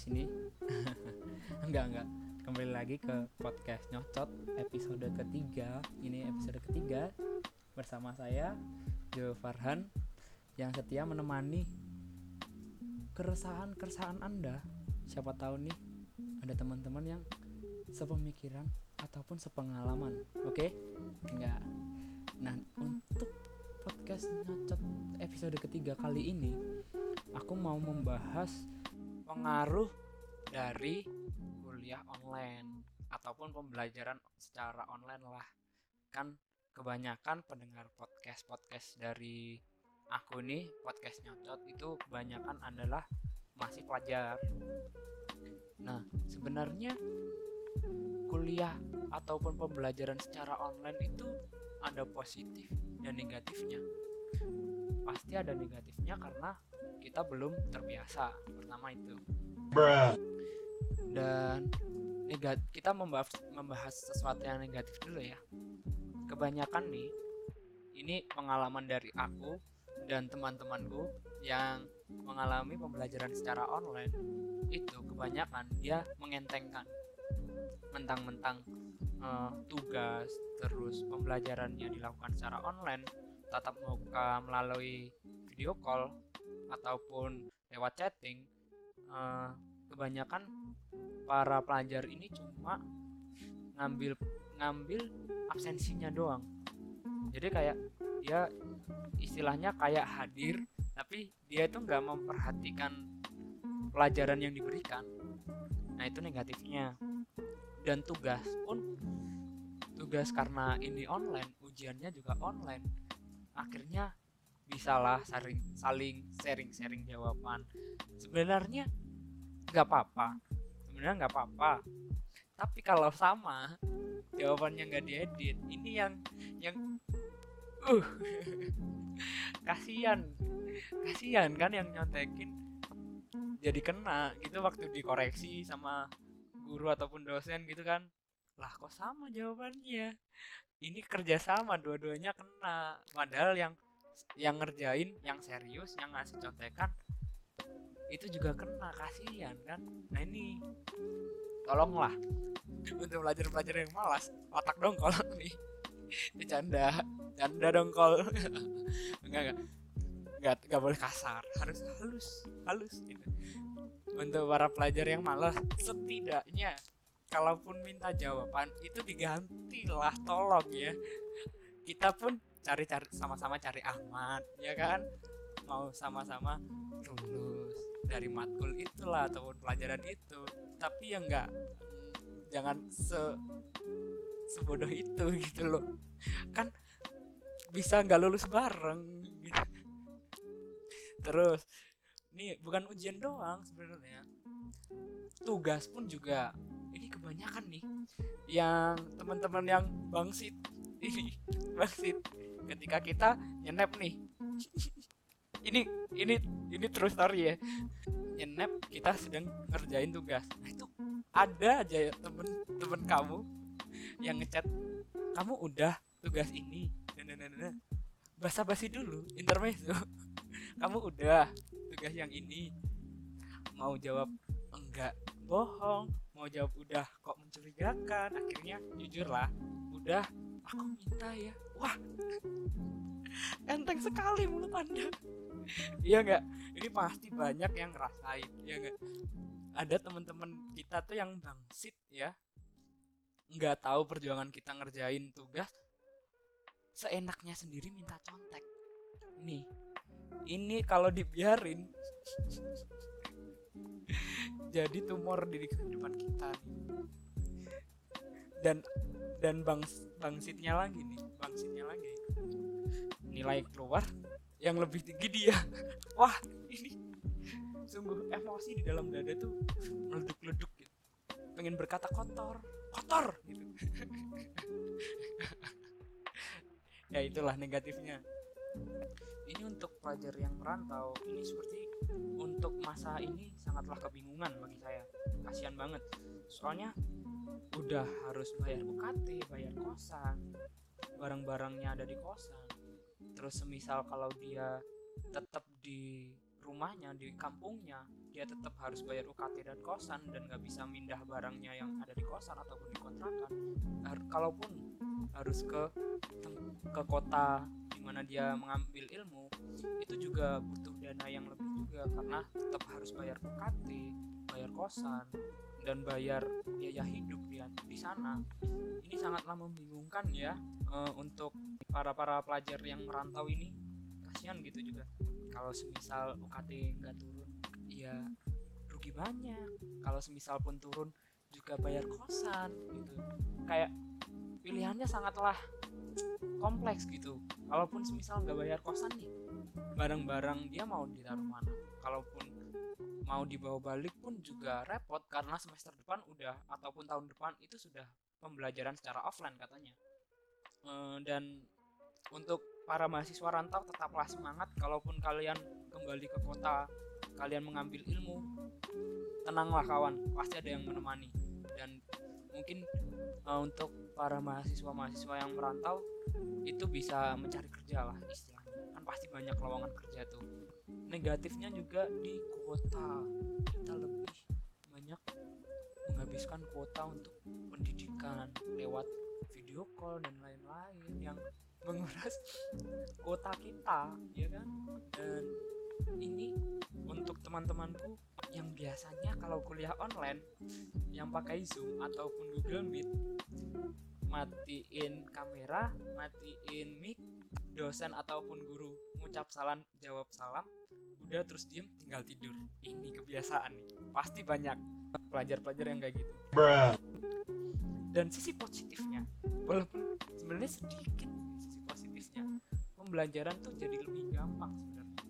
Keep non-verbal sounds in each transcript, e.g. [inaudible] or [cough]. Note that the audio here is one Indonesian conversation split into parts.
sini. [laughs] enggak enggak. Kembali lagi ke podcast nyocot episode ketiga. Ini episode ketiga bersama saya Jo Farhan yang setia menemani keresahan-keresahan Anda. Siapa tahu nih ada teman-teman yang sepemikiran ataupun sepengalaman. Oke? Enggak. Nah, untuk podcast nyocot episode ketiga kali ini aku mau membahas pengaruh dari kuliah online ataupun pembelajaran secara online lah. Kan kebanyakan pendengar podcast podcast dari aku nih podcast nyocot itu kebanyakan adalah masih pelajar. Nah sebenarnya kuliah ataupun pembelajaran secara online itu ada positif dan negatifnya pasti ada negatifnya karena kita belum terbiasa. Pertama itu. Bruh. dan negat kita membahas membahas sesuatu yang negatif dulu ya. Kebanyakan nih ini pengalaman dari aku dan teman-temanku yang mengalami pembelajaran secara online itu kebanyakan dia mengentengkan mentang-mentang eh, tugas terus pembelajarannya dilakukan secara online tatap muka melalui video call ataupun lewat chatting eh, kebanyakan para pelajar ini cuma ngambil ngambil absensinya doang. Jadi kayak dia istilahnya kayak hadir tapi dia itu nggak memperhatikan pelajaran yang diberikan. Nah itu negatifnya. Dan tugas pun tugas karena ini online ujiannya juga online akhirnya bisalah saling saling sharing sharing jawaban. Sebenarnya nggak apa-apa. Sebenarnya nggak apa-apa. Tapi kalau sama jawabannya nggak diedit ini yang yang uh [laughs] kasihan. Kasihan kan yang nyontekin. Jadi kena gitu waktu dikoreksi sama guru ataupun dosen gitu kan lah kok sama jawabannya? Ini kerjasama dua-duanya kena. Padahal yang yang ngerjain yang serius yang ngasih contekan itu juga kena kasihan kan? Nah ini tolonglah. [laughs] Untuk pelajar-pelajar yang malas otak dongkol [laughs] nih. Canda canda dongkol. [laughs] Enggak enggak. Enggak enggak boleh kasar. Harus halus halus gitu. Untuk para pelajar yang malas setidaknya kalaupun minta jawaban itu digantilah tolong ya. Kita pun cari-cari sama-sama cari Ahmad ya kan? Mau sama-sama lulus dari matkul itulah ataupun pelajaran itu. Tapi ya enggak jangan se sebodoh itu [laughs] gitu loh. Kan bisa nggak lulus bareng gitu. Terus ini bukan ujian doang sebenarnya tugas pun juga ini kebanyakan nih yang teman-teman yang bangsit ini [laughs] bangsit. Ketika kita nyenep nih. [laughs] Ini ini ini true story ya. Nyenep kita sedang ngerjain tugas. Nah itu ada aja ya temen-temen kamu yang ngechat kamu udah tugas ini? Nah, nah, nah. basa-basi dulu intermezzo. [laughs] Kamu udah tugas yang ini? Mau jawab enggak bohong mau jawab udah kok mencurigakan akhirnya jujur lah udah aku minta ya. Wah. Enteng sekali mulut anda. Iya enggak ini pasti banyak yang ngerasain iya enggak ada teman-teman kita tuh yang bangsit ya. Nggak tahu perjuangan kita ngerjain tugas. Seenaknya sendiri minta contek. Nih ini kalau dibiarin jadi tumor di kehidupan kita nih. dan dan bangs bangsitnya lagi nih bangsitnya lagi. Nilai keluar yang lebih tinggi dia. [laughs] Wah ini sungguh emosi di dalam dada tuh meleduk-leduk gitu. Pengen berkata kotor kotor gitu. [laughs] Ya itulah negatifnya untuk pelajar yang merantau ini seperti untuk masa ini sangatlah kebingungan bagi saya. Kasihan banget. Soalnya udah harus bayar UKT bayar kosan barang-barangnya ada di kosan. Terus semisal kalau dia tetap di rumahnya di kampungnya dia tetap harus bayar UKT dan kosan dan nggak bisa mindah barangnya yang ada di kosan ataupun di kontrakan. Har- kalaupun harus ke ke kota mana dia mengambil ilmu itu juga butuh dana yang lebih juga karena tetap harus bayar UKT bayar kosan dan bayar biaya hidup di sana. Ini sangatlah membingungkan ya eh, untuk para para pelajar yang merantau ini. Kasihan gitu juga. Kalau semisal UKT nggak turun ya rugi banyak. Kalau semisal pun turun juga bayar kosan gitu. Kayak pilihannya sangatlah kompleks gitu. Kalaupun semisal nggak bayar kosan nih barang-barang dia mau ditaruh mana. Kalaupun mau dibawa balik pun juga repot karena semester depan udah ataupun tahun depan itu sudah pembelajaran secara offline katanya. Eh, dan untuk para mahasiswa rantau tetaplah semangat. Kalaupun kalian kembali ke kota kalian mengambil ilmu tenanglah kawan pasti ada yang menemani. Dan mungkin eh, untuk para mahasiswa-mahasiswa yang merantau itu bisa mencari kerja lah istilahnya. Kan pasti banyak lowongan kerja tuh. Negatifnya juga di kuota. Kita lebih banyak menghabiskan kuota untuk pendidikan lewat video call dan lain-lain yang menguras [laughs] kuota kita ya kan? Dan ini untuk teman-temanku yang biasanya kalau kuliah online yang pakai Zoom ataupun Google Meet matiin kamera, matiin mic, dosen ataupun guru ngucap salam, jawab salam, udah terus diem tinggal tidur. Ini kebiasaan nih. Pasti banyak pelajar-pelajar yang kayak gitu. Dan sisi positifnya, walaupun sebenarnya sedikit sisi positifnya, pembelajaran tuh jadi lebih gampang sebenarnya.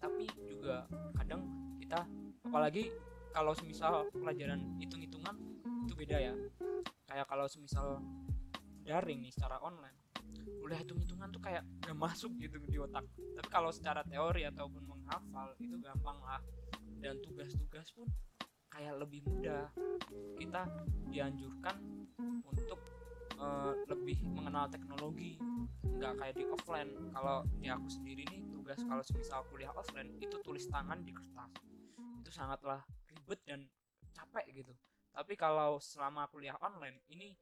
Tapi juga apalagi kalau semisal pelajaran hitung-hitungan itu beda ya. Kayak kalau semisal daring nih secara online udah hitung-hitungan tuh kayak gak masuk gitu di otak. Tapi kalau secara teori ataupun menghafal itu gampang lah. Dan tugas-tugas pun kayak lebih mudah. Kita dianjurkan untuk eh, lebih mengenal teknologi nggak kayak di offline. Kalau di aku sendiri nih tugas kalau semisal kuliah offline itu tulis tangan di kertas itu sangatlah ribet dan capek gitu. Tapi kalau selama kuliah online ini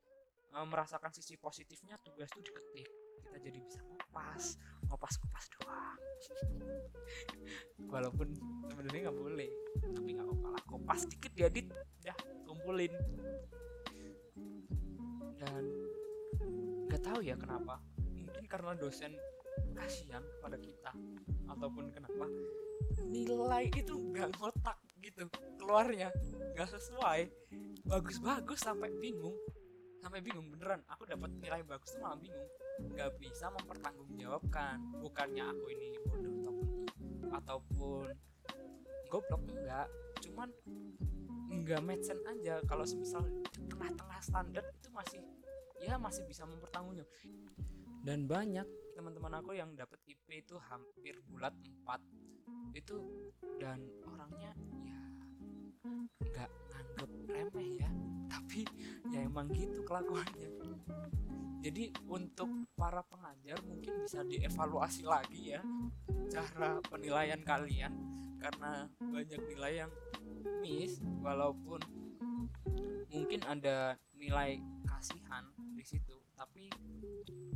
eh, merasakan sisi positifnya tugas tuh diketik. Kita jadi bisa ngopas ngopas ngopas doang. [laughs] Walaupun sebenarnya nggak boleh tapi nggak apa-apa lah. Kopas dikit diedit dah kumpulin. Dan nggak tahu ya kenapa. Mungkin karena dosen kasihan pada kita ataupun kenapa nilai itu nggak ngotak gitu keluarnya nggak sesuai. Bagus-bagus sampai bingung sampai bingung beneran aku dapat nilai bagus tuh malah bingung. Nggak bisa mempertanggungjawabkan bukannya aku ini bodoh ataupun ataupun goblok enggak cuman nggak sense aja kalau semisal tengah-tengah standar itu masih ya masih bisa mempertanggungjawabkan dan banyak teman-teman aku yang dapat IP itu hampir bulat 4 itu dan orangnya ya nggak nganggep remeh ya. [laughs] Tapi ya emang gitu kelakuannya. Jadi untuk para pengajar mungkin bisa dievaluasi lagi ya cara penilaian kalian. Karena banyak nilai yang miss walaupun mungkin ada nilai kasihan di situ. Tapi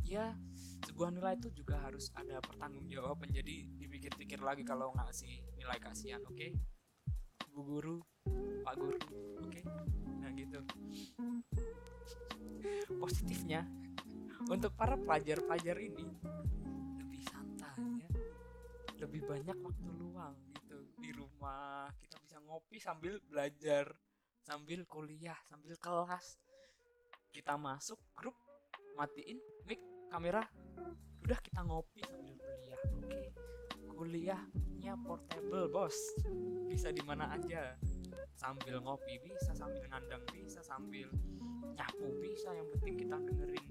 ya sebuah nilai itu juga harus ada pertanggungjawaban jadi dipikir-pikir lagi kalau ngasih nilai kasihan oke? Bu guru pak guru oke? Nah gitu. Positifnya untuk para pelajar-pelajar ini lebih santai ya. Lebih banyak waktu luang gitu. Di rumah kita bisa ngopi sambil belajar sambil kuliah sambil kelas. Kita masuk grup matiin mic kamera udah kita ngopi sambil kuliah. Oke. Kuliahnya portable bos. Bisa di mana aja. Sambil ngopi bisa sambil ngandang bisa sambil nyapu bisa. Yang penting kita dengerin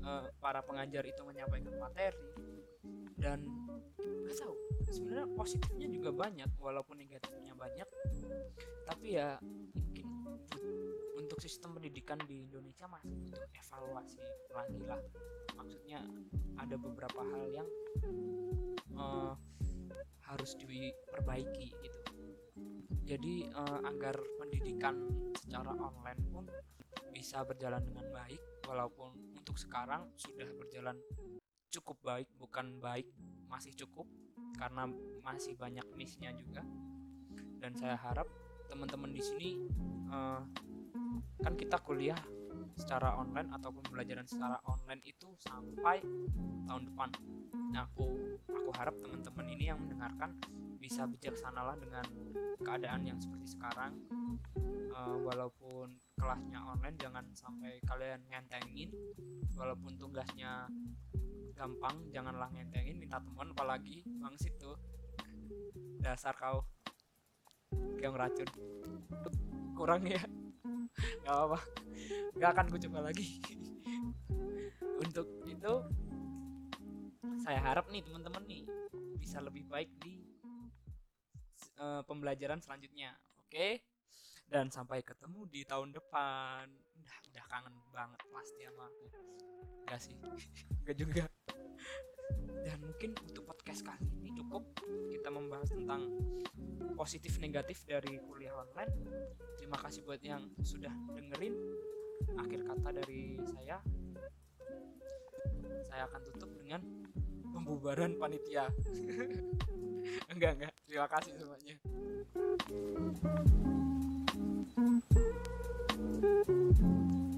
eh, para pengajar itu menyampaikan materi. Dan nggak tahu sebenarnya positifnya juga banyak walaupun negatifnya banyak. Tapi ya sistem pendidikan di Indonesia masih butuh evaluasi lagi lah. Maksudnya ada beberapa hal yang eh, harus diperbaiki gitu. Jadi uh, agar pendidikan secara online pun bisa berjalan dengan baik walaupun untuk sekarang sudah berjalan cukup baik bukan baik masih cukup karena masih banyak missnya juga. Dan saya harap teman-teman di sini uh, kan kita kuliah secara online ataupun pembelajaran secara online itu sampai tahun depan. Nah, aku aku harap teman-teman ini yang mendengarkan bisa bijaksanalah dengan keadaan yang seperti sekarang. Uh, walaupun kelasnya online jangan sampai kalian ngentengin walaupun tugasnya gampang janganlah ngentengin minta teman apalagi bang situ dasar kau kayak racun kurang ya nggak apa, apa nggak akan gue coba lagi. Untuk itu saya harap nih teman-teman nih bisa lebih baik di uh, pembelajaran selanjutnya oke? Okay? dan sampai ketemu di tahun depan. Udah udah kangen banget pasti sama aku. Enggak sih? Enggak juga. Dan mungkin untuk podcast kali ini cukup kita membahas tentang positif negatif dari kuliah online. Terima kasih buat yang sudah dengerin akhir kata dari saya. Saya akan tutup dengan pembubaran panitia. [laughs] Enggak enggak. Terima kasih semuanya. Thank you.